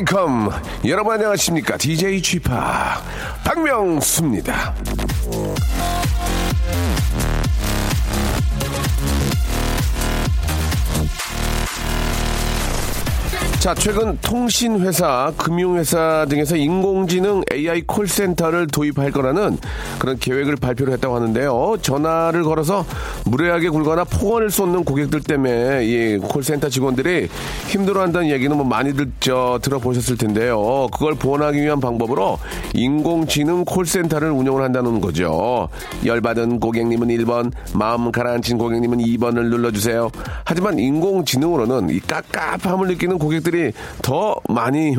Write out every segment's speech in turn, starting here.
Welcome. 여러분 안녕하십니까? DJ G-Park 박명수입니다 자, 최근 통신회사, 금융회사 등에서 인공지능 AI 콜센터를 도입할 거라는 그런 계획을 발표를 했다고 하는데요. 전화를 걸어서 무례하게 굴거나 폭언을 쏟는 고객들 때문에 이 콜센터 직원들이 힘들어한다는 얘기는 뭐 많이들 저 들어보셨을 텐데요. 그걸 보완하기 위한 방법으로 인공지능 콜센터를 운영을 한다는 거죠. 열받은 고객님은 1번, 마음 가라앉힌 고객님은 2번을 눌러주세요. 하지만 인공지능으로는 이 깝깝함을 느끼는 고객들 고객들이 더 많이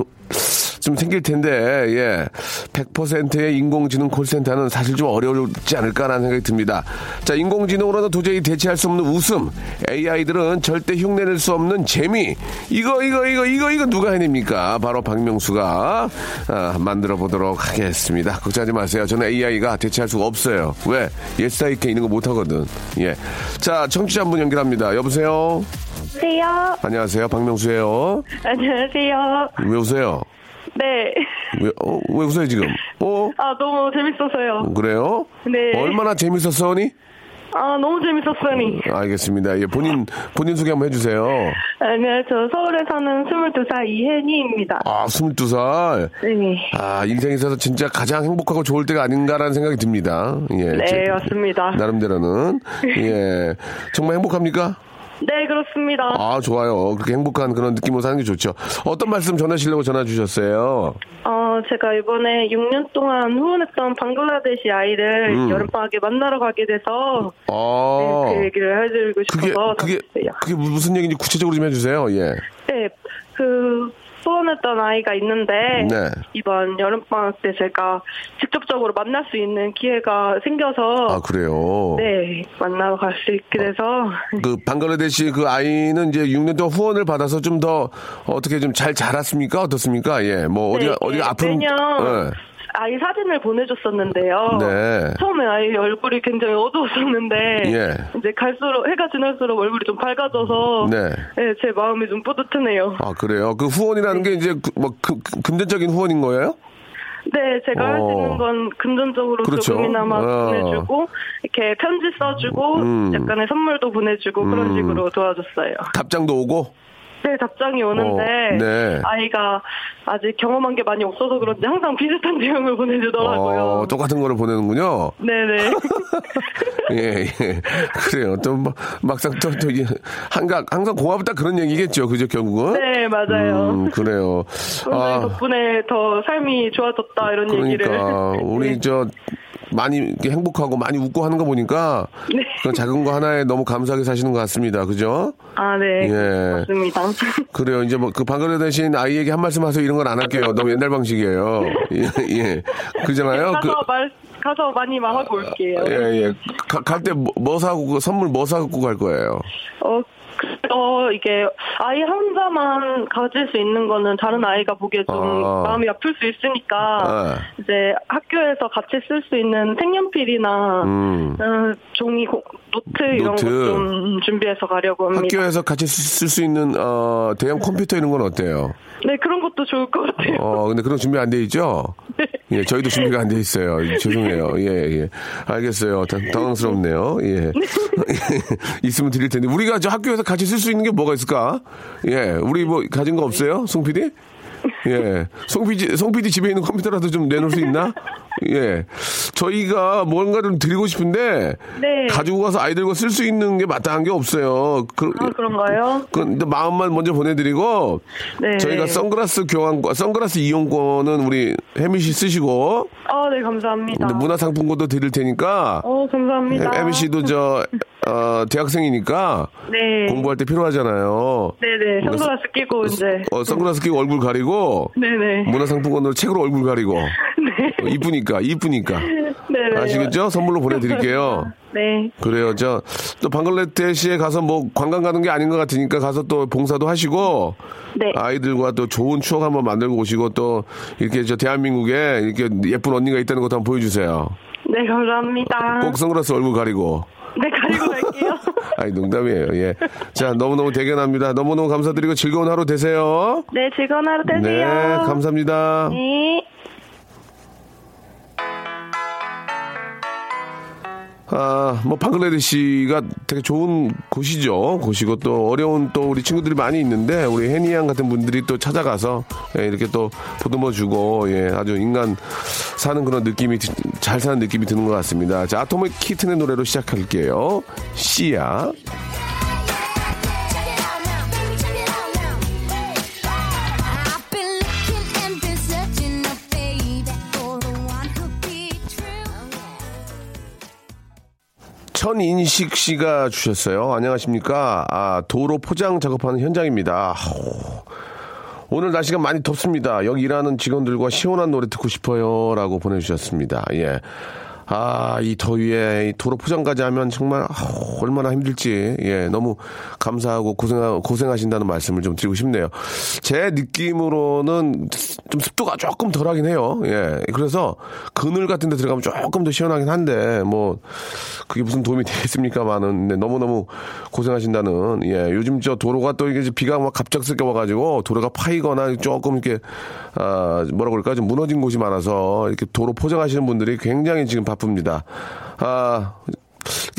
좀 생길 텐데, 예. 100%의 인공지능 콜센터는 사실 좀 어려울지 않을까라는 생각이 듭니다. 자, 인공지능으로는 도저히 대체할 수 없는 웃음. AI들은 절대 흉내낼 수 없는 재미. 이거, 이거, 이거, 이거, 이거 누가 해냅니까? 바로 박명수가 아, 만들어 보도록 하겠습니다. 걱정하지 마세요. 저는 AI가 대체할 수가 없어요. 왜? Yes I can 있는 거 못하거든. 예. 자, 청취자 한 분 연결합니다. 여보세요? 안녕하세요. 안녕하세요. 박명수예요. 안녕하세요. 왜 웃어요? 네. 왜, 어, 왜 웃어요, 지금? 어? 아, 너무 재밌어서요. 그래요? 네. 얼마나 재밌었어니? 아, 너무 재밌었으니. 알겠습니다. 예, 본인, 본인 소개 한번 해주세요. 네, 저 서울에 사는 22살 이혜니입니다. 아, 22살. 네. 아, 인생에 있어서 진짜 가장 행복하고 좋을 때가 아닌가라는 생각이 듭니다. 예. 네, 제- 맞습니다. 나름대로는. 예. 정말 행복합니까? 네, 그렇습니다. 아, 좋아요. 그렇게 행복한 그런 느낌으로 사는 게 좋죠. 어떤 말씀 전하시려고 전화 주셨어요? 어, 제가 이번에 6년 동안 후원했던 방글라데시 아이를 음. 여름방학에 만나러 가게 돼서 아. 네, 그 얘기를 해드리고 그게, 싶어서 그게, 전화했어요. 그게 무슨 얘기인지 구체적으로 좀 해주세요. 예. 네, 그 후원했던 아이가 있는데 네. 이번 여름방학 때 제가 직접적으로 만날 수 있는 기회가 생겨서 아, 그래요? 네 만나러 갈 수 있게 돼서 그 방글라데시 그 아이는 이제 6년 동안 후원을 받아서 좀 더 어떻게 좀 잘 자랐습니까? 어떻습니까? 예, 뭐 어디 네, 어디 네, 아픈 매년 예. 아이 사진을 보내줬었는데요. 네. 처음에 아이 얼굴이 굉장히 어두웠었는데 예. 이제 갈수록 해가 지날수록 얼굴이 좀 밝아져서 네. 네, 제 마음이 좀 뿌듯하네요. 아 그래요. 그 후원이라는 게 이제 그, 뭐 그, 그 금전적인 후원인 거예요? 네, 제가 할수 어. 있는 건 금전적으로 그렇죠. 조금이나마 어. 보내주고 이렇게 편지 써주고 음. 약간의 선물도 보내주고 그런 음. 식으로 도와줬어요. 답장도 오고. 네, 답장이 오는데 어, 네. 아이가 아직 경험한 게 많이 없어서 그런지 항상 비슷한 내용을 보내주더라고요. 어, 똑같은 거를 보내는군요. 네네. 예, 예. 그래요. 또 뭐, 막상 또, 또, 이게 한각, 항상 고맙다 그런 얘기겠죠. 그죠, 결국은? 네, 맞아요. 음, 그래요. 선생님 덕분에 더 삶이 좋아졌다 이런 얘기를. 그러니까 우리 네. 저 많이 행복하고 많이 웃고 하는 거 보니까 네. 그런 작은 거 하나에 너무 감사하게 사시는 것 같습니다. 그죠? 아, 네. 예. 맞습니다. 그래요. 이제 뭐 그 방글라데시 아이에게 한 말씀 하세요 이런 건 안 할게요. 너무 옛날 방식이에요. 예, 예. 그잖아요. 그, 가서 말 가서 많이 말하고 올게요. 예, 예. 갈 때 뭐 사고 그 선물 뭐 사고 갈 거예요? 어, 그- 어, 이게, 아이 혼자만 가질 수 있는 거는 다른 아이가 보기에 좀 아. 마음이 아플 수 있으니까, 아. 이제 학교에서 같이 쓸 수 있는 색연필이나, 음. 어, 종이, 고- 노트 이런. 것 좀 준비해서 가려고 합니다. 학교에서 같이 쓸 수 있는 어, 대형 컴퓨터 이런 건 어때요? 네, 그런 것도 좋을 것 같아요. 어, 근데 그런 준비 안 돼 있죠? 예, 저희도 준비가 안 돼 있어요. 죄송해요. 예, 예. 알겠어요. 당, 당황스럽네요. 예. 있으면 드릴 텐데. 우리가 저 학교에서 같이 쓸 수 있는 게 뭐가 있을까? 예. 우리 뭐 가진 거 없어요? 송 PD? 예. 송 PD, 송 PD 집에 있는 컴퓨터라도 좀 내놓을 수 있나? 예. 저희가 뭔가를 드리고 싶은데. 네. 가지고 가서 아이들과 쓸 수 있는 게 마땅한 게 없어요. 그, 아, 그런가요? 근데 마음만 먼저 보내드리고 네. 저희가 선글라스 교환권, 선글라스 이용권은 우리 혜미 씨 쓰시고 아, 네, 감사합니다. 문화상품권도 드릴 테니까 어, 감사합니다. 혜미 씨도 저 어, 대학생이니까 네. 공부할 때 필요하잖아요. 네네, 선글라스 끼고 이제. 어, 선글라스 끼고 얼굴 가리고 네네. 문화상품권으로 책으로 얼굴 가리고 네. 어, 이쁘니 까, 이쁘니까. 네. 아시겠죠? 선물로 보내드릴게요. 네. 그래요. 저, 또 방글라데시에 가서 뭐 관광 가는 게 아닌 것 같으니까 가서 또 봉사도 하시고. 네. 아이들과 또 좋은 추억 한번 만들고 오시고 또 이렇게 저 대한민국에 이렇게 예쁜 언니가 있다는 것도 한번 보여주세요. 네, 감사합니다. 꼭 선글라스 얼굴 가리고. 네, 가지고 갈게요. 아니, 농담이에요. 예. 자, 너무너무 대견합니다. 너무너무 감사드리고 즐거운 하루 되세요. 네, 즐거운 하루 되세요. 네, 감사합니다. 네. 아, 뭐 방글라데시가 되게 좋은 곳이죠. 곳이고 또 어려운 또 우리 친구들이 많이 있는데 우리 해니 양 같은 분들이 또 찾아가서 예, 이렇게 또 보듬어 주고 예, 아주 인간 사는 그런 느낌이 드- 잘 사는 느낌이 드는 것 같습니다. 자, 아토믹 키튼의 노래로 시작할게요. 씨야. 천인식 씨가 주셨어요. 안녕하십니까. 아, 도로 포장 작업하는 현장입니다. 아우, 오늘 날씨가 많이 덥습니다. 여기 일하는 직원들과 시원한 노래 듣고 싶어요. 라고 보내주셨습니다. 예. 아, 이 더위에 이 도로 포장까지 하면 정말 아우, 얼마나 힘들지. 예, 너무 감사하고 고생 고생하신다는 말씀을 좀 드리고 싶네요. 제 느낌으로는 좀 습도가 조금 덜하긴 해요. 예, 그래서 그늘 같은 데 들어가면 조금 더 시원하긴 한데 뭐 그게 무슨 도움이 되겠습니까만은 네, 너무 너무 고생하신다는 예, 요즘 저 도로가 또 이게 비가 막 갑작스럽게 와가지고 도로가 파이거나 조금 이렇게 아 뭐라 그럴까 좀 무너진 곳이 많아서 이렇게 도로 포장하시는 분들이 굉장히 지금 바 쁩니다. 아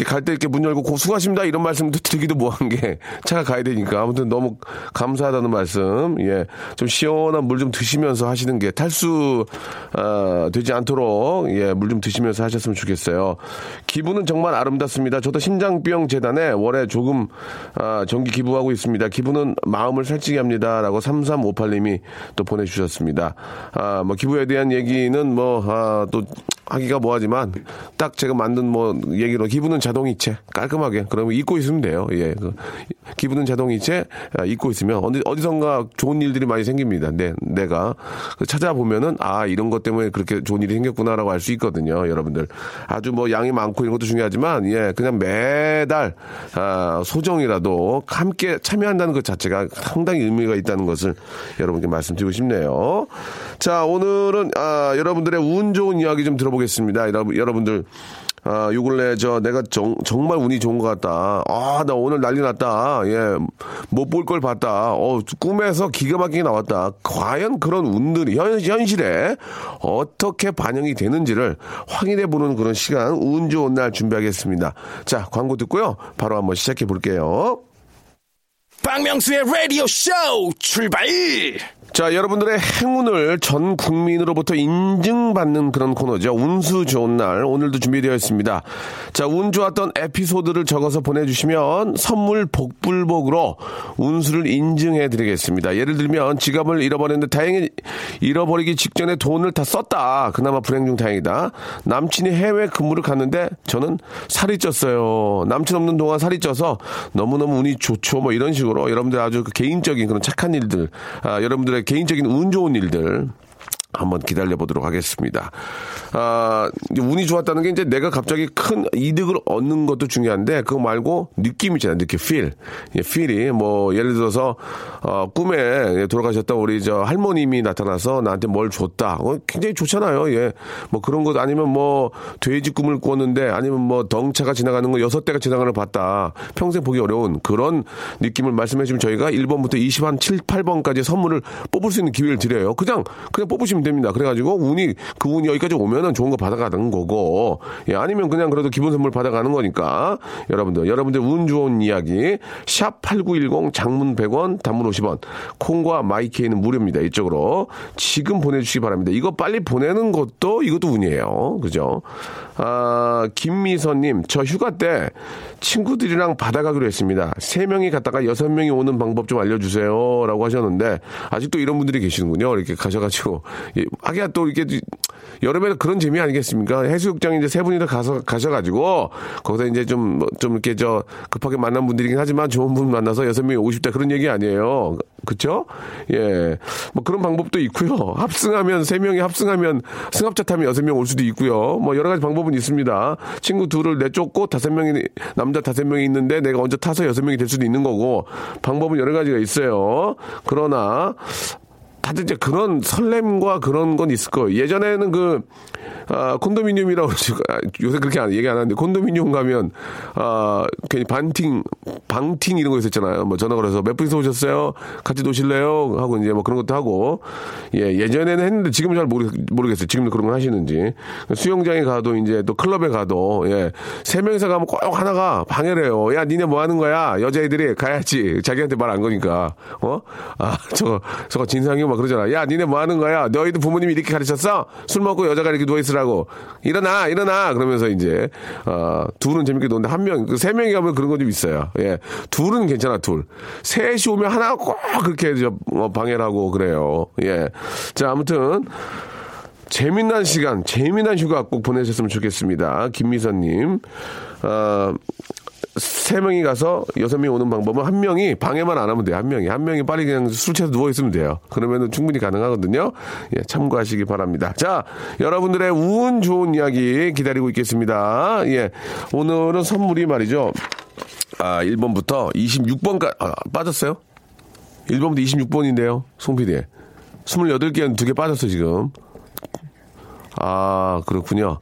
갈 때 이렇게 문 열고 고 수고하십니다. 이런 말씀도 드리기도 뭐한 게 차가 가야 되니까. 아무튼 너무 감사하다는 말씀. 예좀 시원한 물 좀 드시면서 하시는 게 탈수 아, 되지 않도록 예물 좀 드시면서 하셨으면 좋겠어요. 기분은 정말 아름답습니다. 저도 심장병 재단에 월에 조금 아, 정기 기부하고 있습니다. 기부는 마음을 살찌게 합니다라고 3358님이 또 보내주셨습니다. 아뭐 기부에 대한 얘기는 뭐또 하기가 뭐하지만 딱 제가 만든 뭐 얘기로 기분은 자동이체 깔끔하게 그러면 잊고 있으면 돼요. 예, 그 기분은 자동이체 아, 잊고 있으면 어디 어디선가 좋은 일들이 많이 생깁니다. 내 내가 그 찾아보면은 아 이런 것 때문에 그렇게 좋은 일이 생겼구나라고 알 수 있거든요. 여러분들 아주 뭐 양이 많고 이런 것도 중요하지만 예 그냥 매달 아, 소정이라도 함께 참여한다는 것 자체가 상당히 의미가 있다는 것을 여러분께 말씀드리고 싶네요. 자 오늘은 아, 여러분들의 운 좋은 이야기 좀 들어 보겠습니다. 여러분 여러분들 아, 요 근래 저 내가 정, 정말 운이 좋은 것 같다. 아, 나 오늘 난리 났다. 예. 못 볼 걸 봤다. 어, 꿈에서 기가 막히게 나왔다. 과연 그런 운들이 현, 현실에 어떻게 반영이 되는지를 확인해 보는 그런 시간, 운 좋은 날 준비하겠습니다. 자, 광고 듣고요. 바로 한번 시작해 볼게요. 박명수의 라디오 쇼 출발! 자, 여러분들의 행운을 전 국민으로부터 인증받는 그런 코너죠. 운수 좋은 날. 오늘도 준비되어 있습니다. 자, 운 좋았던 에피소드를 적어서 보내주시면 선물 복불복으로 운수를 인증해 드리겠습니다. 예를 들면 지갑을 잃어버렸는데 다행히 잃어버리기 직전에 돈을 다 썼다. 그나마 불행 중 다행이다. 남친이 해외 근무를 갔는데 저는 살이 쪘어요. 남친 없는 동안 살이 쪄서 너무너무 운이 좋죠. 뭐 이런 식으로 여러분들 아주 그 개인적인 그런 착한 일들, 아, 여러분들의 개인적인 운 좋은 일들 한번 기다려 보도록 하겠습니다. 아, 운이 좋았다는 게 이제 내가 갑자기 큰 이득을 얻는 것도 중요한데 그거 말고 느낌이잖아요. 느낌, feel. 예, feel이 뭐 예를 들어서 어, 꿈에 돌아가셨던 우리 저 할머님이 나타나서 나한테 뭘 줬다. 어, 굉장히 좋잖아요. 예. 뭐 그런 것 아니면 뭐 돼지 꿈을 꾸었는데 아니면 뭐 덩차가 지나가는 거 여섯 대가 지나가는 걸 봤다. 평생 보기 어려운 그런 느낌을 말씀해 주면 저희가 1번부터 20, 한 7, 8번까지 선물을 뽑을 수 있는 기회를 드려요. 그냥 그냥 뽑으시면 됩니다. 그래가지고 운이 그 운이 여기까지 오면은 좋은 거 받아가는 거고, 예, 아니면 그냥 그래도 기본 선물 받아가는 거니까 여러분들 여러분들 운 좋은 이야기 샵 #8910 장문 100원, 단문 50원, 콩과 마이케이는 무료입니다. 이쪽으로 지금 보내주시기 바랍니다. 이거 빨리 보내는 것도 이것도 운이에요. 그죠? 아 김미선님 저 휴가 때 친구들이랑 바다 가기로 했습니다. 세 명이 갔다가 여섯 명이 오는 방법 좀 알려주세요 라고 하셨는데 아직도 이런 분들이 계시는군요. 이렇게 가셔가지고 예, 하기야 또 이렇게 여름에는 그런 재미 아니겠습니까? 해수욕장 이제 세 분이 다 가서 가셔가지고 거기서 이제 좀 뭐, 좀 이렇게 저 급하게 만난 분들이긴 하지만 좋은 분 만나서 여섯 명이 오십 다 그런 얘기 아니에요. 그쵸? 예. 뭐 그런 방법도 있고요. 합승하면 세 명이 합승하면 승합차 타면 여섯 명 올 수도 있고요. 뭐 여러 가지 방법은 있습니다. 친구 둘을 내쫓고 다섯 명이 남자 다섯 명이 있는데 내가 먼저 타서 여섯 명이 될 수도 있는 거고 방법은 여러 가지가 있어요. 그러나 다들 이제 그런 설렘과 그런 건 있을 거예요. 예전에는 그, 아, 아, 요새 그렇게 안, 얘기 안 하는데, 콘도미니움 가면, 아, 괜히 반팅, 방팅 이런 거 있었잖아요. 뭐 전화 걸어서 몇 분이서 오셨어요? 같이 노실래요? 하고 이제 뭐 그런 것도 하고, 예, 예전에는 했는데 지금은 잘 모르, 모르겠어요. 지금도 그런 걸 하시는지. 수영장에 가도 이제 또 클럽에 가도, 예, 세 명이서 가면 꼭 하나가 방해를 해요. 야, 니네 뭐 하는 거야? 여자애들이 가야지. 자기한테 말 안 거니까. 어? 아, 저거, 저거 진상이 막 그러잖아. 야, 니네 뭐 하는 거야? 너희도 부모님이 이렇게 가르쳤어? 술 먹고 여자가 이렇게 누워 있으라고. 일어나, 일어나! 그러면서 이제, 어, 둘은 재밌게 노는데 한 명, 그세 명이 가면 그런 거좀 있어요. 예. 둘은 괜찮아, 둘. 셋이 오면 하나가 꼭 그렇게 저, 어, 방해를 하고 그래요. 예. 자, 아무튼. 재미난 시간, 재미난 휴가 꼭 보내셨으면 좋겠습니다. 김미선님. 어, 세 명이 가서 여섯 명이 오는 방법은 한 명이 방해만 안 하면 돼요. 한 명이. 한 명이 빨리 그냥 술 취해서 누워있으면 돼요. 그러면은 충분히 가능하거든요. 예, 참고하시기 바랍니다. 자, 여러분들의 운 좋은 이야기 기다리고 있겠습니다. 예. 오늘은 선물이 말이죠. 아, 1번부터 26번까지, 아, 빠졌어요? 1번부터 26번인데요. 송 PD. 28개는 두개 빠졌어, 지금. 아, 그렇군요.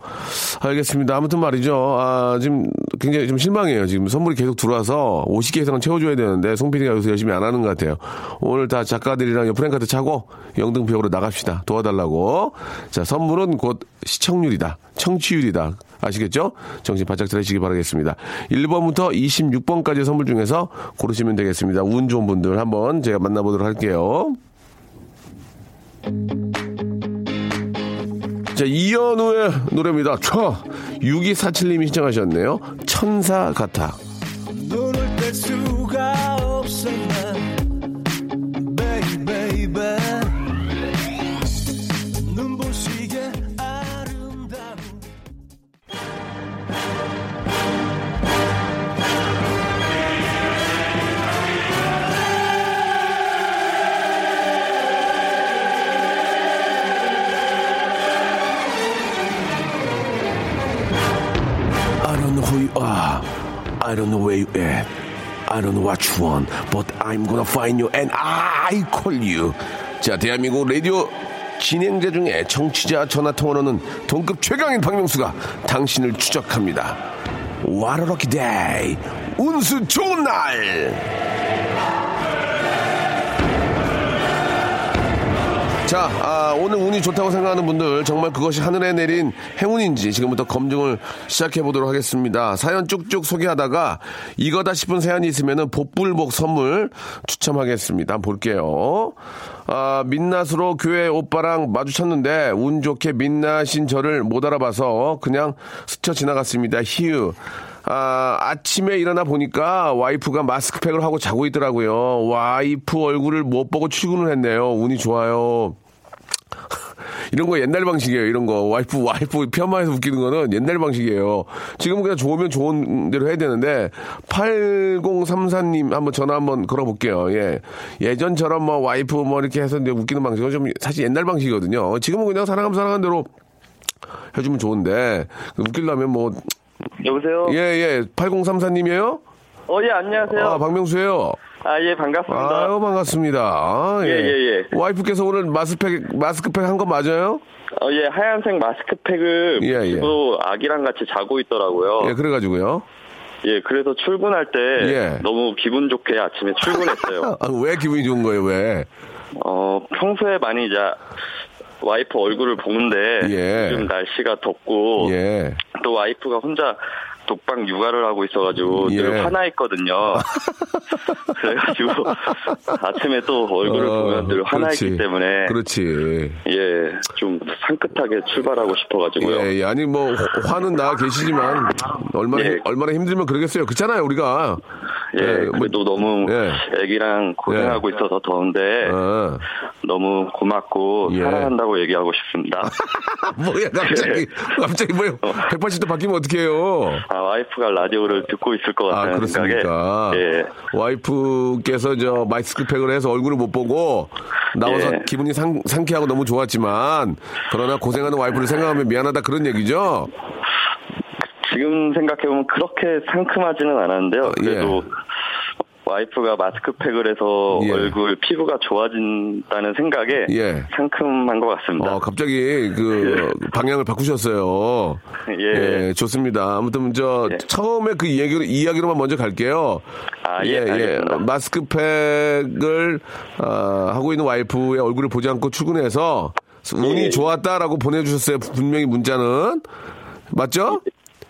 알겠습니다. 아무튼 말이죠. 아, 지금 굉장히 좀 실망해요. 지금 선물이 계속 들어와서 50개 이상은 채워줘야 되는데 송 PD가 요새 열심히 안 하는 것 같아요. 오늘 다 작가들이랑 프랭카드 차고 영등포역으로 나갑시다. 도와달라고. 자, 선물은 곧 시청률이다. 청취율이다. 아시겠죠? 정신 바짝 차리시기 바라겠습니다. 1번부터 26번까지 선물 중에서 고르시면 되겠습니다. 운 좋은 분들 한번 제가 만나보도록 할게요. 자, 이현우의 노래입니다. 초 6247님이 신청하셨네요. 천사 같아. 눈을 뗄 수가 없어 I don't know where you at. I don't know what you want. But I'm gonna find you and I call you. 자, 대한민국 라디오 진행자 중에 청취자 전화 통화로는 동급 최강인 박명수가 당신을 추적합니다. Lucky day. 운수 좋은 날. 자, 아, 오늘 운이 좋다고 생각하는 분들 정말 그것이 하늘에 내린 행운인지 지금부터 검증을 시작해 보도록 하겠습니다. 사연 쭉쭉 소개하다가 이거다 싶은 사연이 있으면은 복불복 선물 추첨하겠습니다. 볼게요. 아, 민낯으로 교회 오빠랑 마주쳤는데 운 좋게 민낯인 저를 못 알아봐서 그냥 스쳐 지나갔습니다. 히유. 아, 아침에 일어나 보니까 와이프가 마스크팩을 하고 자고 있더라고요. 와이프 얼굴을 못 보고 출근을 했네요. 운이 좋아요. 이런 거 옛날 방식이에요. 이런 거 와이프 와이프 편마에서 웃기는 거는 옛날 방식이에요. 지금은 그냥 좋으면 좋은 대로 해야 되는데 8034님 한번 전화 한번 걸어볼게요. 예 예전처럼 뭐 와이프 뭐 이렇게 해서 웃기는 방식은 좀 사실 옛날 방식이거든요. 지금은 그냥 사랑하면 사랑하는 대로 해주면 좋은데 웃기려면 뭐 여보세요? 예, 예. 8034님이에요? 어, 예, 안녕하세요. 아, 박명수예요 아, 예, 반갑습니다. 아유, 반갑습니다. 아, 예, 예, 예. 와이프께서 오늘 마스크팩, 마스크팩 한 거 맞아요? 어, 예, 하얀색 마스크팩을 예, 예. 아기랑 같이 자고 있더라고요. 예, 그래가지고요. 예, 그래서 출근할 때 예. 너무 기분 좋게 아침에 출근했어요. 아, 왜 기분이 좋은 거예요, 왜? 어, 평소에 많이 이제 와이프 얼굴을 보는데 예. 요즘 날씨가 덥고 예. 또 와이프가 혼자 독방 육아를 하고 있어가지고 예. 늘 화나 있거든요. 그래가지고 아침에 또 얼굴을 어, 보면 늘 화나 그렇지. 있기 때문에 그렇지. 예, 좀 상긋하게 출발하고 싶어가지고요. 예, 예. 아니, 뭐, 화- 화는 나 계시지만, 얼마나, 예. 얼마나 힘들면 그러겠어요. 그렇잖아요, 우리가. 예, 예, 뭐- 그래도 너무 예. 애기랑 고생하고 있어서 더운데 어. 너무 고맙고 예. 사랑한다고 얘기하고 싶습니다. 뭐야, 갑자기. 갑자기 뭐야. 180도 바뀌면 어떡해요. 아, 와이프가 라디오를 듣고 있을 것 아, 같다는 그렇습니까? 생각에 예. 와이프께서 저 마스크팩을 해서 얼굴을 못 보고 나와서 예. 기분이 상, 상쾌하고 너무 좋았지만 그러나 고생하는 와이프를 생각하면 미안하다 그런 얘기죠? 지금 생각해보면 그렇게 상큼하지는 않았는데요. 예. 그래도 와이프가 마스크팩을 해서 예. 얼굴 피부가 좋아진다는 생각에 예. 상큼한 것 같습니다. 어, 갑자기 그 방향을 바꾸셨어요. 예. 좋습니다. 아무튼 저 예. 처음에 그 얘기 이야기로만 먼저 갈게요. 아, 예, 알겠습니다. 마스크팩을 아, 하고 있는 와이프의 얼굴을 보지 않고 출근해서 운이 예. 좋았다라고 보내주셨어요. 분명히 문자는 맞죠?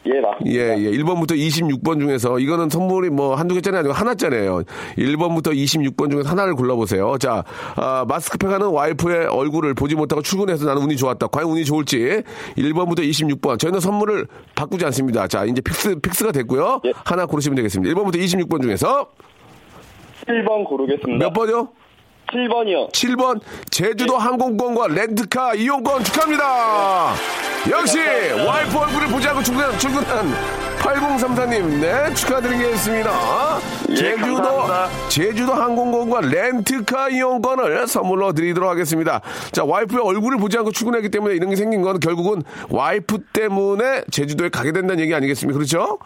예, 맞습니다. 예, 예. 1번부터 26번 중에서 이거는 선물이 뭐 한두 개짜리 아니고 하나짜리예요. 1번부터 26번 중에서 하나를 골라보세요. 자, 아, 마스크팩 하는 와이프의 얼굴을 보지 못하고 출근해서 나는 운이 좋았다. 과연 운이 좋을지 1번부터 26번. 저희는 선물을 바꾸지 않습니다. 자, 이제 fix, fix가 됐고요. 예. 하나 고르시면 되겠습니다. 1번부터 26번 중에서 7번 고르겠습니다. 몇 번이요? 7번이요. 7번 제주도 항공권과 렌트카 이용권 축하합니다. 역시 와이프 얼굴을 보지 않고 출근한, 출근한 8034님 네 축하드리겠습니다. 제주도 감사합니다. 제주도 항공권과 렌트카 이용권을 선물로 드리도록 하겠습니다. 자 와이프의 얼굴을 보지 않고 출근했기 때문에 이런 게 생긴 건 결국은 와이프 때문에 제주도에 가게 된다는 얘기 아니겠습니까? 그렇죠?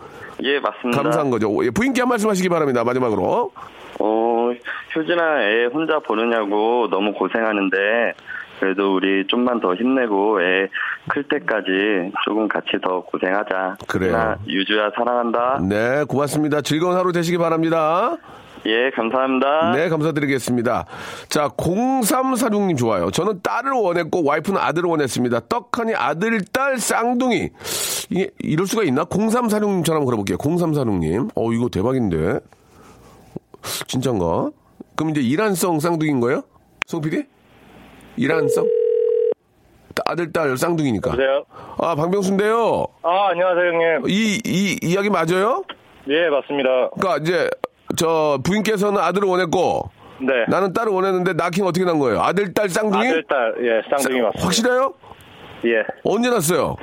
예, 맞습니다. 감사한 거죠. 예, 부인께 한 말씀 하시기 바랍니다. 마지막으로. 어, 효진아 애 혼자 보느냐고 너무 고생하는데 그래도 우리 좀만 더 힘내고 애 클 때까지 조금 같이 더 고생하자. 그래요. 효진아, 유주야 사랑한다. 네 고맙습니다. 즐거운 하루 되시기 바랍니다. 예, 감사합니다. 네, 감사드리겠습니다. 자, 0346님 좋아요. 저는 딸을 원했고 와이프는 아들을 원했습니다. 떡하니 아들, 딸, 쌍둥이. 이게 이럴 수가 있나? 0346님 전화 한번 걸어볼게요. 0346님. 어, 이거 대박인데. 진짠가? 그럼 이제 이란성 쌍둥이인 거예요? 송 PD? 이란성? 아들, 딸, 쌍둥이니까. 여보세요? 아, 박명수인데요. 아, 안녕하세요, 형님. 이, 이 이야기 맞아요? 예, 맞습니다. 그러니까 이제 저 부인께서는 아들을 원했고 네. 나는 딸을 원했는데 낳긴 어떻게 난 거예요? 아들, 딸, 쌍둥이? 아들, 딸, 예, 쌍둥이 쌍- 맞습니다. 확실해요? 예. 언제 났어요?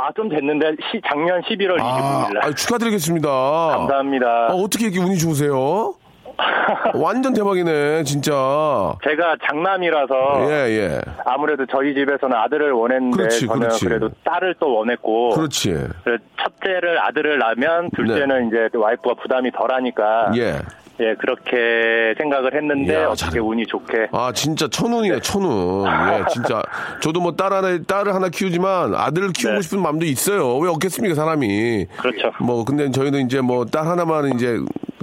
아, 좀 됐는데, 시, 작년 11월 29일 날. 아, 축하드리겠습니다. 감사합니다. 아, 어떻게 이렇게 운이 좋으세요? 완전 대박이네, 진짜. 제가 장남이라서 예, 예. 아무래도 저희 집에서는 아들을 원했는데 그렇지, 저는 그렇지. 그래도 딸을 또 원했고 그렇지. 첫째를 아들을 낳으면 둘째는 이제 와이프가 부담이 덜하니까 네. 예. 예, 그렇게 생각을 했는데 이야, 어떻게 잘- 운이 좋게 아, 진짜 천운이네, 천운. 예, 진짜. 저도 뭐 딸 하나, 딸을 하나 키우지만 아들을 키우고 네. 싶은 마음도 있어요. 왜 없겠습니까, 사람이. 그렇죠. 뭐, 근데 저희는 이제 뭐 딸 하나만 이제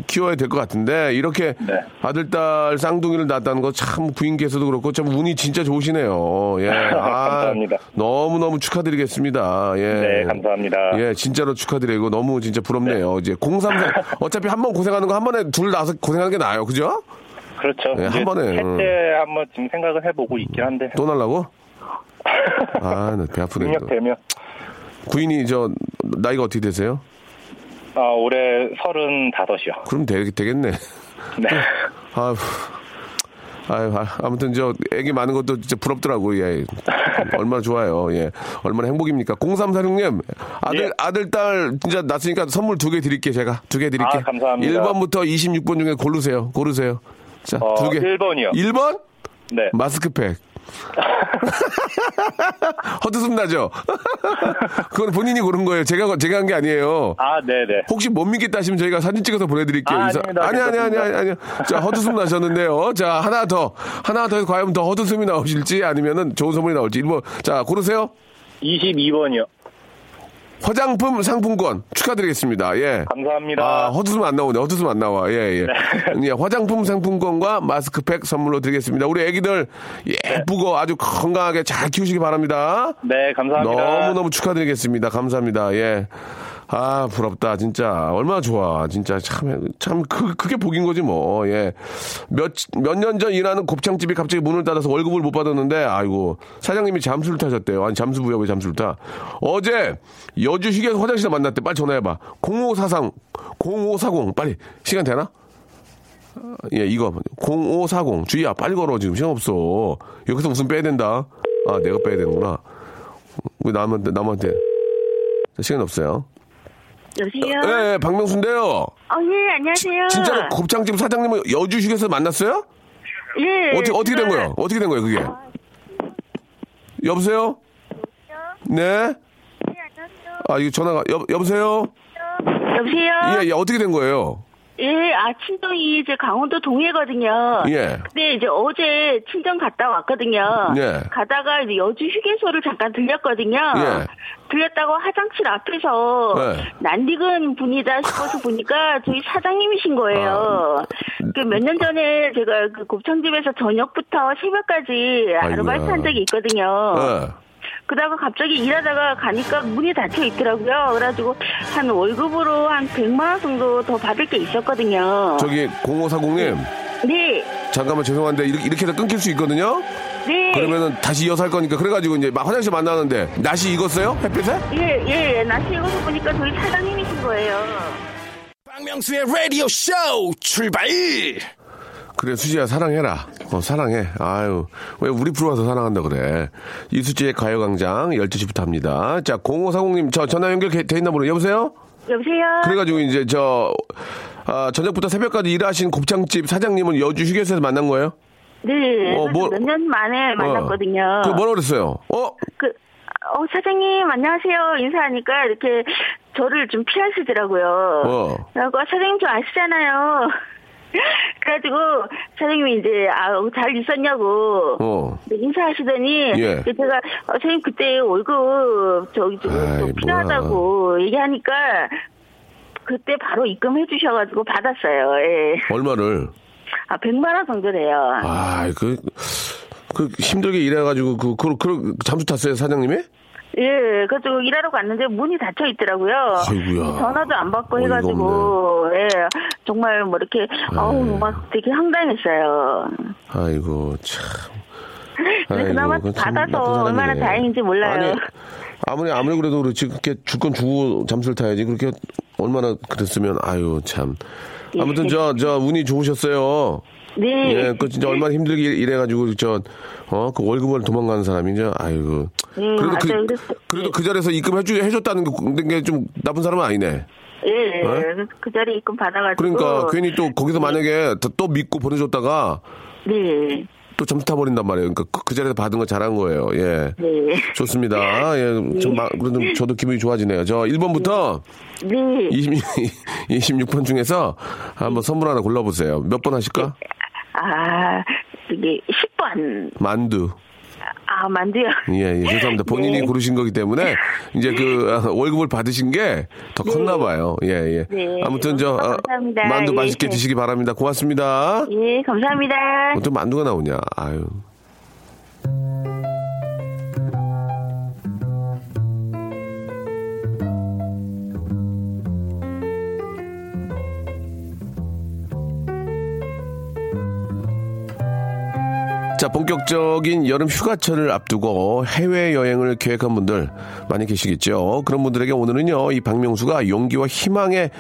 키워야 될 것 같은데, 이렇게 네. 아들, 딸 쌍둥이를 낳았다는 거 참 부인께서도 그렇고 참 운이 진짜 좋으시네요. 예. 아, 감사합니다. 너무 너무 축하드리겠습니다. 예. 네, 감사합니다. 예, 진짜로 축하드리고 너무 진짜 부럽네요. 이제 034, 어차피 한 번 고생하는 거 한 번에 둘 나서 고생하는 게 나아요. 그죠? 그렇죠. 예, 한 번에, 셋째 한번 지금 생각을 해보고 있긴 한데 또 날라고? 아, 나배 아프네. 이거. 능력되면 부인이 저 나이가 어떻게 되세요? 아, 올해 서른다섯이요. 그럼 되, 되겠네. 네. 아휴. 아유, 아, 아무튼 저 애기 많은 것도 진짜 부럽더라고. 예. 얼마나 좋아요. 예. 얼마나 행복입니까? 0346님. 아들 예. 아들 딸 진짜 낳았으니까 선물 두 개 드릴게요, 제가. 두 개 드릴게요. 아, 감사합니다. 1번부터 26번 중에 고르세요. 고르세요. 자, 어, 두 개. 1번이요. 1번? 네. 마스크팩. 헛웃음 나죠? 그건 본인이 고른 거예요. 제가, 제가 한 게 아니에요. 아, 네네. 혹시 못 믿겠다 하시면 저희가 사진 찍어서 보내드릴게요. 아. 아니, 아니, 아니, 아니. 아니. 자, 헛웃음 나셨는데요. 자, 하나 더. 하나 더 해서 과연 더 헛웃음이 나오실지 아니면은 좋은 선물이 나올지. 일번 자, 고르세요. 22번이요. 화장품 상품권 축하드리겠습니다. 예. 감사합니다. 아, 헛웃음 안 나오네. 헛웃음 안 나와. 예, 예. 예, 화장품 상품권과 마스크팩 선물로 드리겠습니다. 우리 애기들 예쁘고 아주 건강하게 잘 키우시기 바랍니다. 네, 감사합니다. 너무너무 축하드리겠습니다. 감사합니다. 예. 아, 부럽다. 진짜. 얼마나 좋아. 진짜 참, 참, 그, 그게 복인 거지 뭐. 예. 몇, 몇 년 전 일하는 곱창집이 갑자기 문을 닫아서 월급을 못 받았는데, 아이고, 사장님이 잠수를 타셨대요. 아니, 잠수부여 왜 잠수를 타? 어제, 여주 휴게소 화장실에 만났대. 빨리 전화해봐. 0543, 0540 빨리 시간 되나? 어, 예, 이거 0540 주희야 빨리 걸어 지금 시간 없어. 여기서 무슨 빼야 된다. 아, 내가 빼야 되는구나. 왜 남한테 남한테 시간 없어요. 여보세요? 예, 예, 박명수인데요. 어, 예, 안녕하세요. 진짜로 곱창집 사장님은 여주 휴게소 만났어요? 예. 어떻게 어떻게 된 그- 거예요? 어떻게 된 거예요, 그게? 여보세요? 네? 아, 이거 전화가 여, 여보세요? 여보세요? 예, 예, 어떻게 된 거예요? 예, 아, 친정이 이제 강원도 동해거든요. 예. 근데 이제 어제 친정 갔다 왔거든요. 예. 가다가 이제 여주 휴게소를 잠깐 들렸거든요. 예. 들렸다고 화장실 앞에서 예. 낯익은 분이다 싶어서 보니까 저희 사장님이신 거예요. 그몇 년 전에 제가 그 곱창집에서 저녁부터 새벽까지 아르바이트 아이고야. 한 적이 있거든요. 예. 그러다가 갑자기 일하다가 가니까 문이 닫혀 있더라고요. 그래가지고 한 월급으로 한 100만 원 정도 더 받을 게 있었거든요. 저기 0540님 네, 잠깐만 죄송한데 이렇게 이렇게 해서 끊길 수 있거든요. 네. 그러면은 다시 이어서 할 거니까 그래가지고 이제 막 화장실 만나는데 날씨 익었어요? 햇빛에? 예, 예, 날씨 익어서 보니까 저희 사장님이신 거예요. 박명수의 라디오 쇼 출발! 그래 수지야 사랑해라. 어 사랑해. 아유 왜 우리 프로 와서 사랑한다 그래. 이수지의 가요광장 12시부터 합니다. 자 0540님 저 전화 연결 돼 있나 보네. 여보세요? 여보세요? 그래가지고 이제 저 아, 저녁부터 새벽까지 일하신 곱창집 사장님은 여주 휴게소에서 만난 거예요? 네, 어, 뭐- 몇 년 만에 만났거든요. 그 뭐라 그랬어요? 어? 그, 어, 사장님, 안녕하세요. 인사하니까 이렇게 저를 좀 피하시더라고요. 어. 그래갖고, 사장님 저 아시잖아요. 그래가지고, 사장님이 이제, 아, 잘 있었냐고. 어. 네, 인사하시더니, 예. 그 제가, 어, 선생님 그때 월급, 저기 좀 좀 필요하다고 얘기하니까, 그때 바로 입금해 주셔가지고 받았어요. 예. 얼마를? 아, 100만 원 정도 돼요. 아, 그, 그 힘들게 일해가지고 그, 그, 그 잠수 탔어요 사장님이? 예, 그래가지고 일하러 갔는데 문이 닫혀 있더라고요. 아이고야. 전화도 안 받고 해가지고, 예, 정말 뭐 이렇게, 어우, 막 되게 황당했어요. 아이고 참. 근데 그나마 받아서 얼마나. 다행인지 몰라요. 아니, 아무리 아무리 그래도 그렇지 그렇게 줄 건 주고 잠수를 타야지 그렇게 얼마나 그랬으면 아유 참. 아무튼 저저 운이 좋으셨어요. 네. 예, 그 진짜 얼마나 힘들게 일해가지고 저 어 그 월급을 도망가는 사람이 이제 아이고. 음, 그래도 맞아요. 그 그래서- 그래도 그 자리에서 입금해 주 해줬다는 게 좀 나쁜 사람은 아니네. 예, 어? 그- 그 자리 에 입금 받아가지고. 그러니까 괜히 또 거기서 만약에 또- 또 믿고 보내줬다가 네, 또 점수 타버린단 말이에요. 그러니까 그- 그 자리에서 받은 거 잘한 거예요. 예. 네. 좋습니다. 예, 좀, 마- 그래도 저도 기분이 좋아지네요. 저 1번부터 네. 20, 26번 중에서 한번 선물 하나 골라보세요. 몇 번 하실까? 아, 이게 10번. 만두. 아, 만두요. 예, 예, 죄송합니다. 본인이 네. 고르신 거기 때문에 이제 그 아, 월급을 받으신 게 더 컸나 봐요. 예, 예. 네. 아무튼 저 아, 감사합니다. 만두 예. 맛있게 드시기 바랍니다. 고맙습니다. 예, 감사합니다. 어떤 만두가 나오냐? 아유. 자, 본격적인 여름 휴가철을 앞두고 해외여행을 계획한 분들 많이 계시겠죠. 그런 분들에게 오늘은요, 이 박명수가 용기와 희망의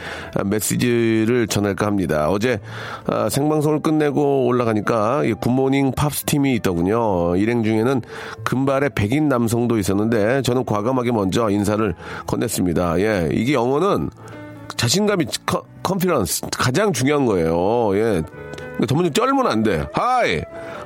메시지를 전할까 합니다. 어제 아, 생방송을 끝내고 올라가니까 이 굿모닝 팝스 팀이 있더군요. 일행 중에는 금발의 백인 남성도 있었는데 저는 과감하게 먼저 인사를 건넸습니다. 예, 이게 영어는 자신감이 con, confidence 가장 중요한 거예요. 예. 전문적 쩔면 안 돼. Hi,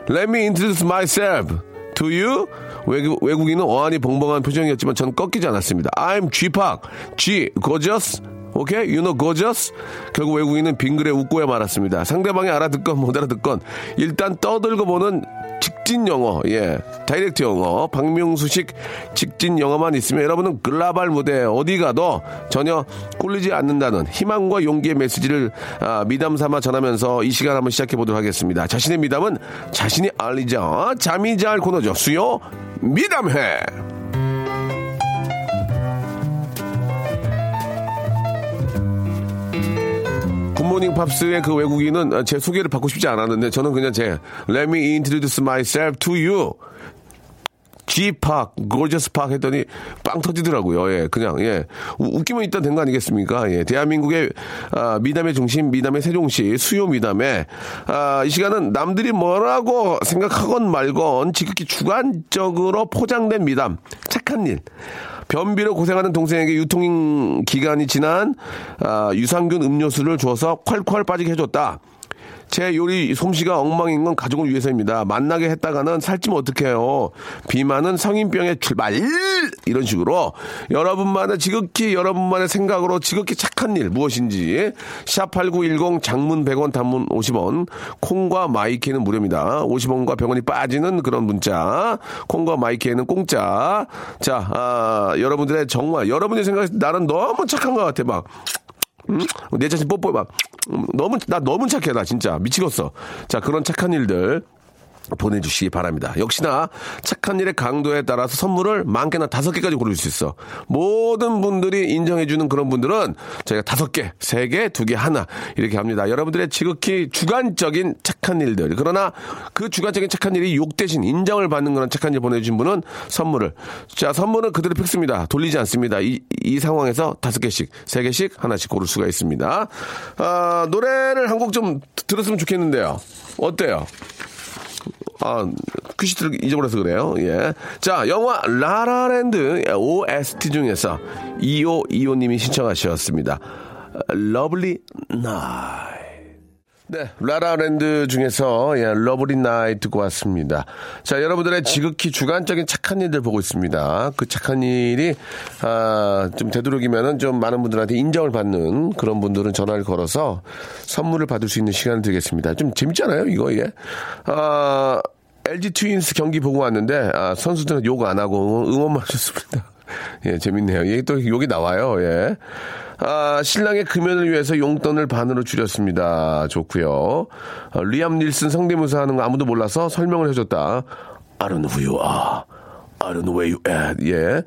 let me introduce myself to you. 외국, 외국인은 어안이 벙벙한 표정이었지만 저는 꺾이지 않았습니다. I'm G팍, G, gorgeous. 오케이? You know gorgeous? 결국 외국인은 빙그레 웃고야 말았습니다. 상대방이 알아듣건 못 알아듣건 일단 떠들고 보는 직진 영어, 예. 다이렉트 영어, 박명수식 직진 영어만 있으면 여러분은 글라발 무대 어디 가도 전혀 꿀리지 않는다는 희망과 용기의 메시지를 아, 미담 삼아 전하면서 이 시간 한번 시작해 보도록 하겠습니다. 자신의 미담은 자신이 알리자. 잠이 잘 코너죠. 수요 미담회. 굿모닝 팝스의 그 외국인은 제 소개를 받고 싶지 않았는데 저는 그냥 제 Let me introduce myself to you. G팍, 골저스팍 했더니 빵 터지더라고요. 예, 그냥, 예. 우- 웃기면 일단 된 거 아니겠습니까? 예. 대한민국의, 아, 미담의 중심, 미담의 세종시, 수요 미담에, 아, 이 시간은 남들이 뭐라고 생각하건 말건 지극히 주관적으로 포장된 미담, 착한 일. 변비로 고생하는 동생에게 유통 기간이 지난 아, 유산균 음료수를 주어서 콸콸 빠지게 해줬다. 제 요리 솜씨가 엉망인 건 가족을 위해서입니다. 만나게 했다가는 살찌면 어떡해요. 비만은 성인병의 출발! 이런 식으로 여러분만의 지극히 여러분만의 생각으로 지극히 착한 일 무엇인지 샵8910 장문 100원 단문 50원 콩과 my K는 무료입니다. 50원과 100원이 빠지는 그런 문자 콩과 my K에는 공짜 자 아, 여러분들의 정말 여러분이 생각했을 때 나는 너무 착한 것 같아 막 음? 내 자신 뽀뽀해 막 음, 너무 나 너무 착해 나 진짜. 미치겠어. 자 그런 착한 일들 보내주시기 바랍니다. 역시나 착한 일의 강도에 따라서 선물을 만 개나 다섯 개까지 고를 수 있어. 모든 분들이 인정해주는 그런 분들은 저희가 다섯 개, 세 개, 두 개, 하나 이렇게 합니다. 여러분들의 지극히 주관적인 착한 일들. 그러나 그 주관적인 착한 일이 욕 대신 인정을 받는 그런 착한 일 보내주신 분은 선물을. 자, 선물은 그대로 픽스입니다. 돌리지 않습니다. 이, 이 상황에서 다섯 개씩, 세 개씩, 하나씩 고를 수가 있습니다. 아, 노래를 한 곡 좀 들었으면 좋겠는데요. 어때요? 아, cue sheet를 잊어버려서 그래요. 예. 자, 영화 라라랜드 OST 중에서 2525님이 신청하셨습니다. Lovely Night. 네, 라라랜드 중에서 예, Lovely Night 듣고 왔습니다. 자, 여러분들의 지극히 주관적인 착한 일들 보고 있습니다. 그 착한 일이 아, 좀 되도록이면은 좀 많은 분들한테 인정을 받는 그런 분들은 전화를 걸어서 선물을 받을 수 있는 시간을 드리겠습니다. 좀 재밌잖아요, 이거 이게. 아, LG 트윈스 경기 보고 왔는데 아, 선수들은 욕 안 하고 응원만 하셨습니다. 예, 재밌네요. 이게 또 욕이 나와요. 예. 아, 신랑의 금연을 위해서 용돈을 반으로 줄였습니다. 좋고요. 어, 리암 닐슨 성대모사 하는 거 아무도 몰라서 설명을 해줬다. I don't know who you are. I don't know where you at. 예.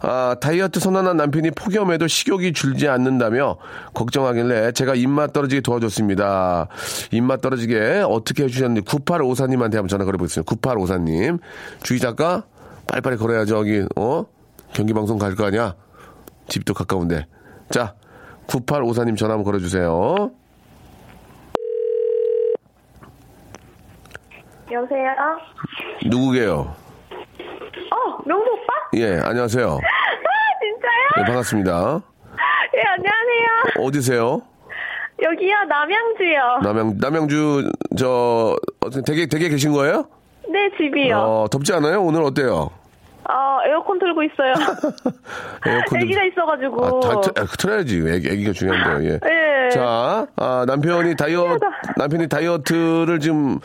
아, 다이어트 선언한 남편이 폭염에도 식욕이 줄지 않는다며 걱정하길래 제가 입맛 떨어지게 도와줬습니다. 입맛 떨어지게 어떻게 해주셨는지 9854님한테 한번 전화 걸어보겠습니다. 9854님. 주희 작가? 빨리빨리 걸어야죠. 여기, 어? 경기방송 갈 거 아니야? 집도 가까운데. 자, 9854님 전화 한번 걸어주세요. 여보세요? 누구게요? 어, 명수 오빠? 예, 안녕하세요. 아, 진짜요? 예, 반갑습니다. 예, 안녕하세요. 어 디세요? 여기요, 남양주요. 남양, 남양주, 저, 어떻게 되게, 되게 계신 거예요? 네, 집이요. 어, 어, 덥지 않아요? 오늘 어때요? 에어컨 틀고 있어요. 에어컨 애기가 있어가지고. 아, 다, 틀- 아, 틀어야지. 애기, 애기가 중요한데요, 예. 예. 자, 아, 남편이 다이어트, 남편이 다이어트를 지금,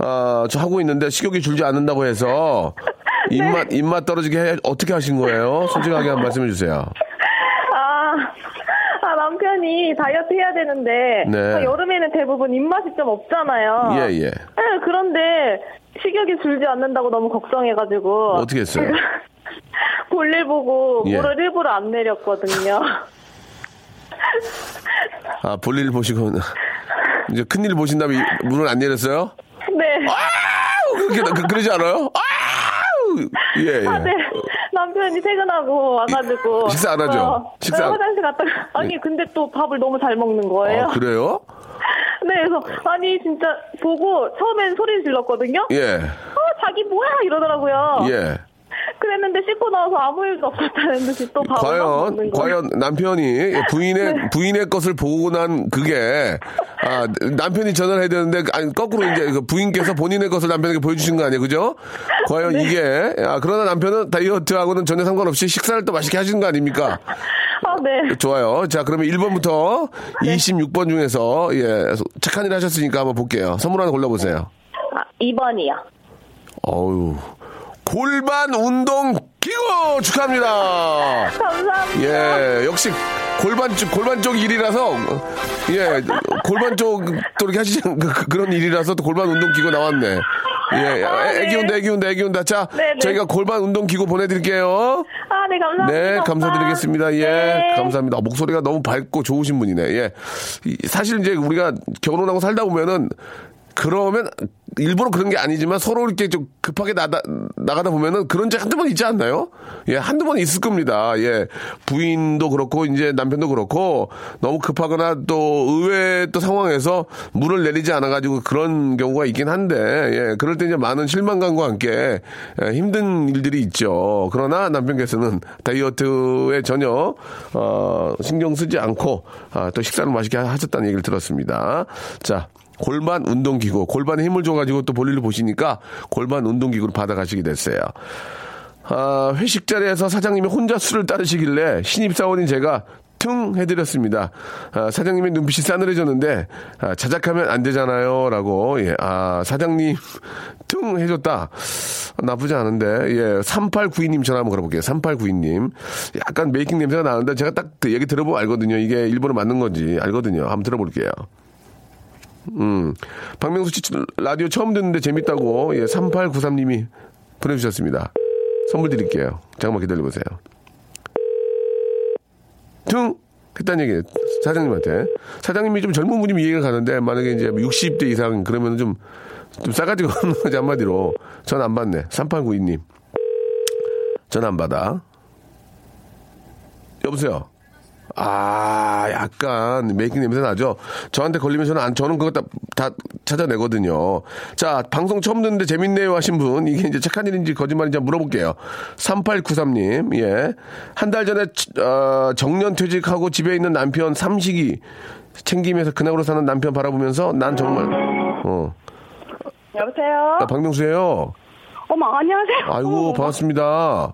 아, 저 하고 있는데 식욕이 줄지 않는다고 해서 입맛, 입맛 떨어지게 해, 어떻게 하신 거예요? 솔직하게 한번 말씀해 주세요. 아, 아, 남편이 다이어트 해야 되는데, 네. 아, 여름에는 대부분 입맛이 좀 없잖아요. 예, 예. 네, 그런데 식욕이 줄지 않는다고 너무 걱정해가지고. 어떻게 했어요? 볼일 보고 예. 물을 일부러 안 내렸거든요. 아, 볼일 보시고, 이제 큰일 보신 다음에 문을 안 내렸어요? 네. 아우! 그렇게, 그, 그러지 않아요? 아우! 예, 예. 아, 네. 남편이 퇴근하고 와가지고. 식사 안 하죠? 어, 식사 네, 안- 화장실 갔다가. 아니, 근데 또 밥을 너무 잘 먹는 거예요. 아, 그래요? 네, 그래서, 아니, 진짜, 보고, 처음엔 소리 질렀거든요? 예. 어, 자기 뭐야! 이러더라고요. 예. 그랬는데 씻고 나와서 아무 일도 없었다는 듯이 또 밥을 막 과연. 과연 남편이 부인의, 네. 부인의 것을 보고 난 그게, 아, 남편이 전화를 해야 되는데, 아니, 거꾸로 이제 그 부인께서 본인의 것을 남편에게 보여주신 거 아니에요? 그죠? 과연 네. 이게, 아, 그러나 남편은 다이어트하고는 전혀 상관없이 식사를 또 맛있게 하시는 거 아닙니까? 아, 네. 좋아요. 자, 그러면 1번부터 26번 중에서, 예, 착한 일 하셨으니까 한번 볼게요. 선물 하나 골라보세요. 아, 2번이요. 어우. 골반 운동 기구 축하합니다. 감사합니다. 예, 역시 골반 쪽 골반 쪽 일이라서 예, 골반 쪽 또 이렇게 하시지 않- 그, 그- 그런 일이라서 또 골반 운동 기구 나왔네. 예, 아, 애- 네. 애기 온다, 애기 온다, 애기 온다. 자, 네, 네. 저희가 골반 운동 기구 보내드릴게요. 아, 네, 감사합니다. 네. 감사드리겠습니다. 예, 네. 감사합니다. 목소리가 너무 밝고 좋으신 분이네. 예. 이- 사실 이제 우리가 결혼하고 살다 보면은 그러면 일부러 그런 게 아니지만 서로 이렇게 좀 급하게 나다, 나가다 보면은 그런 적 한두 번 있지 않나요? 예, 한두 번 있을 겁니다. 예. 부인도 그렇고, 이제 남편도 그렇고, 너무 급하거나 또 의외 또 상황에서 물을 내리지 않아가지고 그런 경우가 있긴 한데, 예. 그럴 때 이제 많은 실망감과 함께 예, 힘든 일들이 있죠. 그러나 남편께서는 다이어트에 전혀, 어, 신경 쓰지 않고, 아, 또 식사를 맛있게 하셨다는 얘기를 들었습니다. 자, 골반 운동기구, 골반에 힘을 줘가지고 또 볼일을 보시니까 골반 운동기구를 받아가시게 됐어요. 아, 회식 자리에서 사장님이 혼자 술을 따르시길래 신입사원인 제가 퉁 해드렸습니다. 아, 사장님의 눈빛이 싸늘해졌는데 아, 자작하면 안 되잖아요. 라고 예, 아, 사장님 퉁 해줬다. 나쁘지 않은데 예, 3892님 전화 한번 걸어볼게요. 3892님 약간 메이킹 냄새가 나는데 제가 딱그 얘기 들어보면 알거든요. 이게 일본어 맞는 건지 알거든요. 한번 들어볼게요. 음, 박명수 씨 라디오 처음 듣는데 재밌다고 예, 3893님이 보내주셨습니다. 선물 드릴게요. 잠깐만 기다려보세요. 퉁! 했다는 얘기예요. 사장님한테. 사장님이 좀 젊은 분이면 이해가 가는데, 만약에 이제 60대 이상 그러면 좀, 좀 싸가지가 없는 거지, 한마디로. 전 안 받네. 3892님. 전 안 받아. 여보세요? 아, 약간 메이킹 냄새 나죠? 저한테 걸리면 저는 안, 저는 그거 다, 다 찾아내거든요. 자, 방송 처음 듣는데 재밌네요 하신 분, 이게 이제 착한 일인지 거짓말인지 물어볼게요. 3893님, 예. 한 달 전에, 어, 정년 퇴직하고 집에 있는 남편 삼식이 챙기면서 그나으로 사는 남편 바라보면서 난 정말, 어. 여보세요? 아, 박명수예요 어머, 안녕하세요. 아이고, 반갑습니다.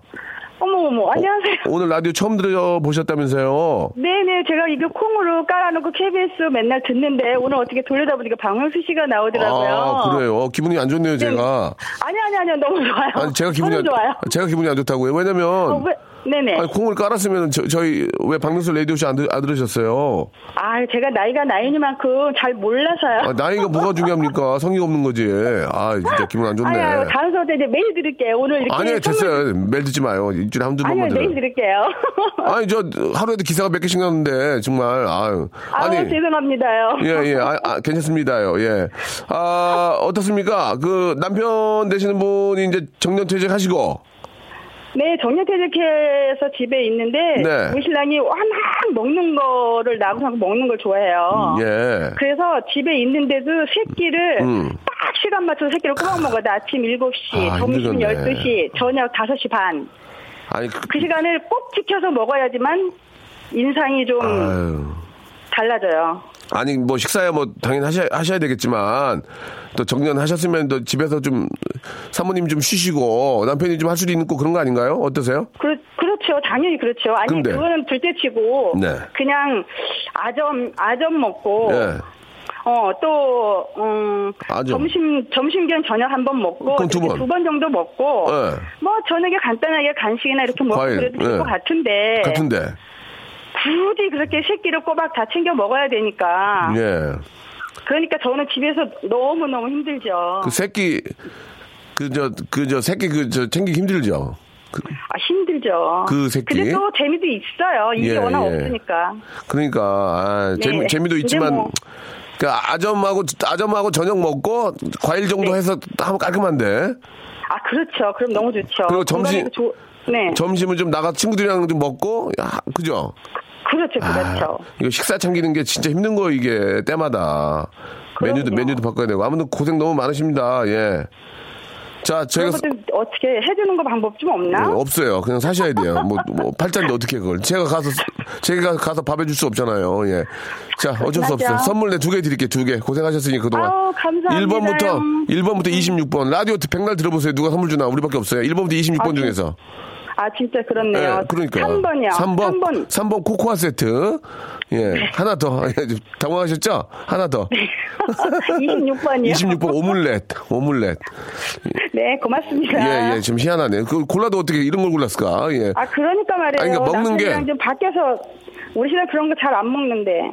어머, 어머, 안녕하세요. 오늘 라디오 처음 들어보셨다면서요? 네네, 제가 이거 콩으로 깔아놓고 KBS 맨날 듣는데 오늘 어떻게 돌려다 보니까 박명수 씨가 나오더라고요. 아, 그래요. 기분이 안 좋네요, 제가. 아니, 아니, 아니요. 너무 좋아요. 아니, 제가 기분이 안, 좋아요. 제가 기분이 안 좋다고요. 왜냐면 어, 왜? 네네. 아니, 콩을 깔았으면 저, 희왜 박명수 라디오 쇼안 들- 안 들으셨어요? 아, 제가 나이가 나이니만큼 잘 몰라서요. 아, 나이가 뭐가 중요합니까? 성의가 없는 거지. 아, 진짜 기분 안 좋네. 아니, 다른 사람한테 이제 매일 들을게요. 오늘 이렇게. 아니, 됐어요. 매일 듣지 마요. 일주일에 한두 번만 매일 들어요. 들을게요. 아니, 저 하루에도 기사가 몇 개씩 나는데 정말 아유. 아유, 아니, 죄송합니다요. 예, 예. 아, 아, 괜찮습니다요. 예. 아, 어떻습니까? 그 남편 되시는 분이 이제 정년 퇴직하시고 네, 정년퇴직해서 집에 있는데 네. 우리 신랑이 워낙 먹는 거를 나하고 먹는 걸 좋아해요. 예. 그래서 집에 있는데도 새끼를 음. 딱 시간 맞춰서 새끼를 꼬박 먹어요. 아침 7시, 아, 점심 힘들겠네. 12시, 저녁 5시 반. 아니 그, 그 시간을 꼭 지켜서 먹어야지만 인상이 좀 아유. 달라져요. 아니 뭐 식사야 뭐 당연히 하셔야, 하셔야 되겠지만 또 정년 하셨으면 또 집에서 좀 사모님 좀 쉬시고 남편이 좀 할 수도 있고 그런 거 아닌가요? 어떠세요? 그, 그렇죠. 당연히 그렇죠. 아니, 근데. 그거는 둘째치고, 네. 그냥 아점, 아점 먹고, 예. 어, 또, 음, 아점. 점심, 점심 겸 저녁 한 번 먹고, 두 번. 두 번 정도 먹고, 예. 뭐, 저녁에 간단하게 간식이나 이렇게 먹고 과일, 그래도 될 예. 것 같은데, 같은데. 굳이 그렇게 새끼를 꼬박 다 챙겨 먹어야 되니까, 예. 그러니까 저는 집에서 너무 너무 힘들죠. 그 새끼 그 저 그 저 새끼 그 저 챙기기 힘들죠. 그, 아, 힘들죠. 그 새끼? 근데 또 재미도 있어요. 일이 예, 워낙 예. 없으니까. 그러니까 아, 네. 재미 재미도 근데 있지만 뭐- 그 아점하고 아점하고 저녁 먹고 과일 정도 네. 해서 하면 깔끔한데. 아, 그렇죠. 그럼 너무 좋죠. 그리고 점심- 좋- 네. 점심은 좀 나가 친구들이랑 좀 먹고 야, 그죠? 그렇죠, 그렇죠. 아, 이거 식사 챙기는 게 진짜 힘든 거 이게 때마다 메뉴도 그럼요. 메뉴도 바꿔야 되고 아무튼 고생 너무 많으십니다. 예. 자, 거좀 어떻게 해주는 거 방법 좀 없나? 네, 없어요. 그냥 사셔야 돼요. 뭐, 뭐 팔자인데 어떻게 그걸? 제가 가서 제가 가서 밥 해줄 수 없잖아요. 예. 자, 어쩔 수 없어요. 선물 내 두 개 드릴게요. 두 개. 고생하셨으니 그동안. 아우, 감사합니다. 1번부터 1번부터 26번 라디오 백날 들어보세요. 누가 선물 주나? 우리밖에 없어요. 1번부터 26번 아, 진- 중에서. 아, 진짜 그렇네요. 예, 그러니까. 3번이요. 3번. 3번. 3번 코코아 세트. 예. 하나 더. 예, 좀 당황하셨죠? 하나 더. 26번이요. 26번 오믈렛. 오믈렛. 네, 고맙습니다. 예, 예. 좀 희한하네. 그 골라도 어떻게 이런 걸 골랐을까? 예. 아, 그러니까 말이에요. 아니, 그러니까 먹는 게- 좀 밖에서 우리 신랑 그런 거 잘 안 먹는데.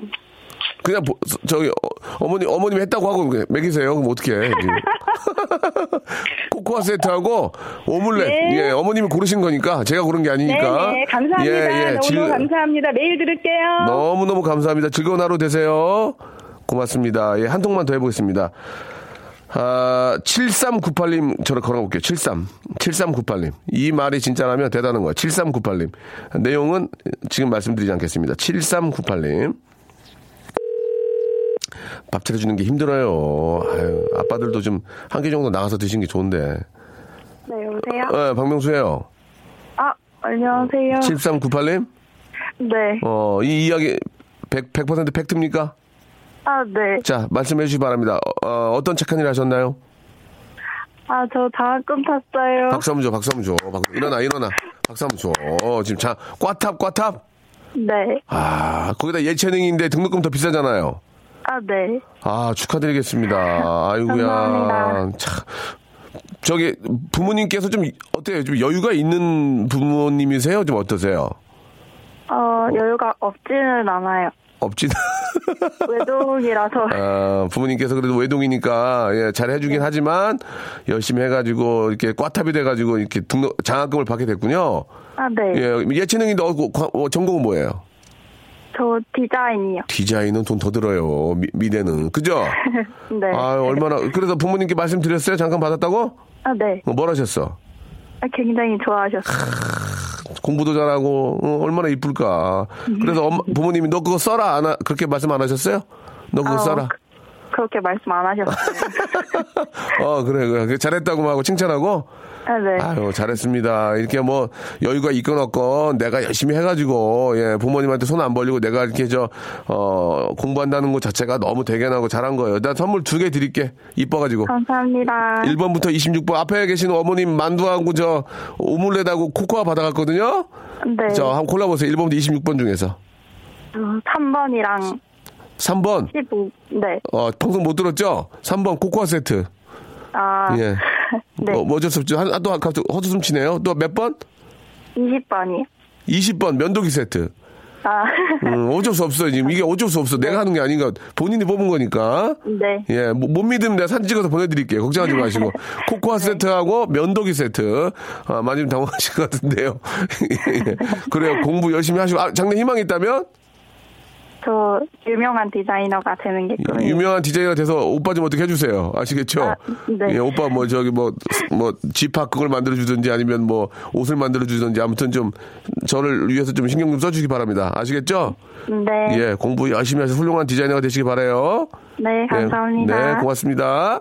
그냥 보- 저기 어, 머니 어머님 했다고 하고 먹이세요. 그럼 어떻게 해? 코코아 세트하고 오믈렛. 네. 예, 어머님이 고르신 거니까 제가 고른 게 네, 아니니까. 네, 감사합니다. 예, 예. 너무 질- 감사합니다. 매일 들을게요. 너무 너무 감사합니다. 즐거운 하루 되세요. 고맙습니다. 예, 한 통만 더 해보겠습니다. 아, 7398님 저를 걸어볼게요. 73. 7398님. 이 말이 진짜라면 대단한 거예요. 7398님. 내용은 지금 말씀드리지 않겠습니다. 7398님. 밥 차려주는 게 힘들어요. 아유, 아빠들도 좀 한 개 정도 나가서 드시는 게 좋은데. 네, 여보세요? 네, 박명수예요. 아, 안녕하세요. 7398님. 네. 어, 이 이야기 100, 100% 팩트입니까? 아, 네. 자, 말씀해 주시기 바랍니다. 어, 떤 착한 일 하셨나요? 아, 저 장학금 탔어요. 박수 한번 줘, 박수 한번 줘. 박- 일어나, 일어나. 박수 한번 줘. 어, 지금 자, 꽈탑, 꽈탑. 네. 아, 거기다 예체능인데 등록금 더 비싸잖아요. 아, 네. 아, 축하드리겠습니다. 아이고야. 참. 저기, 부모님께서 좀, 어때요? 좀 여유가 있는 부모님이세요? 좀 어떠세요? 어, 여유가 없지는 않아요. 없진. 외동이라서. 아, 부모님께서 그래도 외동이니까, 예, 잘 해주긴 하지만, 열심히 해가지고, 이렇게 꽈탑이 돼가지고, 이렇게 등록, 장학금을 받게 됐군요. 아, 네. 예, 예체능인데, 어, 과- 어, 전공은 뭐예요? 저 디자인이요. 디자인은 돈 더 들어요. 미, 미대는. 그죠? 네. 아 얼마나. 그래서 부모님께 말씀드렸어요? 잠깐 받았다고? 아, 네. 어, 뭘 하셨어? 아, 굉장히 좋아하셨어요. 공부도 잘하고, 어, 얼마나 이쁠까. 그래서 엄마, 부모님이 너 그거 써라. 안 하, 그렇게 말씀 안 하셨어요? 너 그거 아, 써라. 그- 그렇게 말씀 안 하셨어요. 어, 그래, 그래. 잘했다고 하고 칭찬하고. 아, 네. 아유, 잘했습니다. 이렇게 뭐, 여유가 있건 없건 내가 열심히 해가지고, 예, 부모님한테 손 안 벌리고 내가 이렇게 저, 어, 공부한다는 것 자체가 너무 대견하고 잘한 거예요. 나 선물 두 개 드릴게. 이뻐가지고. 감사합니다. 1번부터 26번 앞에 계신 어머님 만두하고 저 오믈렛하고 코코아 받아갔거든요. 네. 저 한번 골라보세요. 1번부터 26번 중에서. 3번이랑 3번. 15. 네. 어, 방송 못 들었죠? 3번 코코아 세트. 아, 예. 네. 어, 뭐 어쩔 수 없죠. 한, 아, 또 갑자기 헛웃음 치네요. 또 몇 번? 20번이요. 20번 면도기 세트. 아, 음, 어쩔 수 없어요. 지금 이게 어쩔 수 없어. 내가 하는 게 아닌가. 본인이 뽑은 거니까. 네. 예, 뭐, 못 믿으면 내가 사진 찍어서 보내드릴게요. 걱정하지 마시고. 코코아 세트하고 면도기 세트. 아, 많이 좀 당황하실 것 같은데요. 예. 그래요. 공부 열심히 하시고. 아, 장래 희망이 있다면? 저 유명한 디자이너가 되는 게 꿈이에요. 유명한 디자이너가 돼서 오빠 좀 어떻게 해주세요. 아시겠죠? 아, 네. 예, 오빠 뭐 저기 뭐, 뭐, 집합 그걸 만들어주든지 아니면 뭐 옷을 만들어주든지 아무튼 좀 저를 위해서 좀 신경 좀 써주기 바랍니다. 아시겠죠? 네. 예, 공부 열심히 하셔서 훌륭한 디자이너가 되시기 바라요. 네, 감사합니다. 네, 고맙습니다.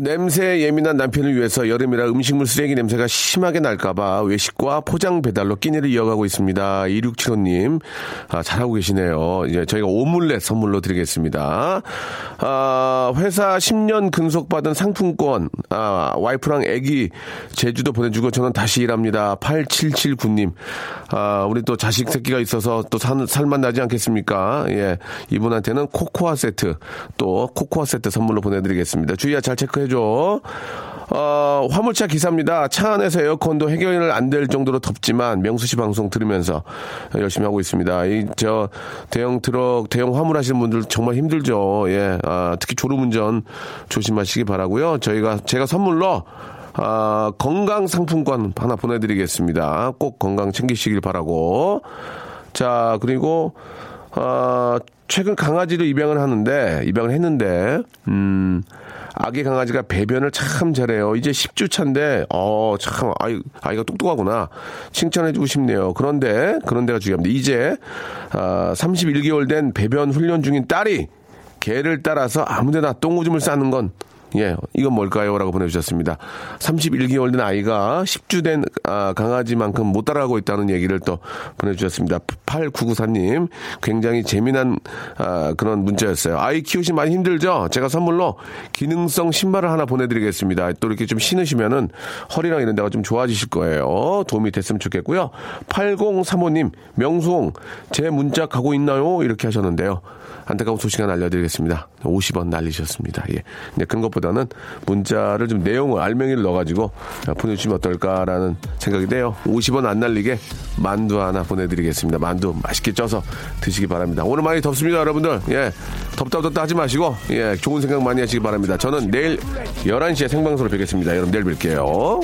냄새에 예민한 남편을 위해서 여름이라 음식물 쓰레기 냄새가 심하게 날까봐 외식과 포장 배달로 끼니를 이어가고 있습니다. 2675님, 아, 잘하고 계시네요. 이제 저희가 오믈렛 선물로 드리겠습니다. 아, 회사 10년 근속받은 상품권, 아, 와이프랑 애기 제주도 보내주고 저는 다시 일합니다. 8779님, 아, 우리 또 자식 새끼가 있어서 또 살, 살만 나지 않겠습니까? 예. 이분한테는 코코아 세트, 또 코코아 세트 선물로 보내드리겠습니다. 주희야 잘 체크해 줘. 어, 화물차 기사입니다. 차 안에서 에어컨도 해결 안될 정도로 덥지만 명수 씨 방송 들으면서 열심히 하고 있습니다. 이, 저, 대형 트럭, 대형 화물 하시는 분들 정말 힘들죠. 예. 아, 특히 졸음운전 조심하시기 바라고요 저희가, 제가 선물로 아, 건강 상품권 하나 보내드리겠습니다. 꼭 건강 챙기시길 바라고. 자, 그리고, 아, 최근 강아지도 입양을 하는데, 입양을 했는데, 음, 아기 강아지가 배변을 참 잘해요. 이제 10주 차인데, 어, 참, 아이, 아이가 똑똑하구나. 칭찬해주고 싶네요. 그런데, 그런 데가 중요합니다. 이제, 아, 31개월 된 배변 훈련 중인 딸이 개를 따라서 아무데나 똥오줌을 싸는 건 예, 이건 뭘까요? 라고 보내주셨습니다. 31개월 된 아이가 10주 된 아, 강아지만큼 못 따라가고 있다는 얘기를 또 보내주셨습니다. 8994님, 굉장히 재미난 아, 그런 문자였어요. 아이 키우시 많이 힘들죠? 제가 선물로 기능성 신발을 하나 보내드리겠습니다. 또 이렇게 좀 신으시면은 허리랑 이런 데가 좀 좋아지실 거예요. 도움이 됐으면 좋겠고요. 8035님, 명수홍, 제 문자 가고 있나요? 이렇게 하셨는데요. 안타까운 소식 하나 알려드리겠습니다. 50원 날리셨습니다. 예. 근데 그런 것보다는 문자를 좀 내용을 알맹이를 넣어가지고 보내주시면 어떨까라는 생각이 돼요. 50원 안 날리게 만두 하나 보내드리겠습니다. 만두 맛있게 쪄서 드시기 바랍니다. 오늘 많이 덥습니다, 여러분들. 예. 덥다 덥다 하지 마시고, 예. 좋은 생각 많이 하시기 바랍니다. 저는 내일 11시에 생방송으로 뵙겠습니다. 여러분 내일 뵐게요.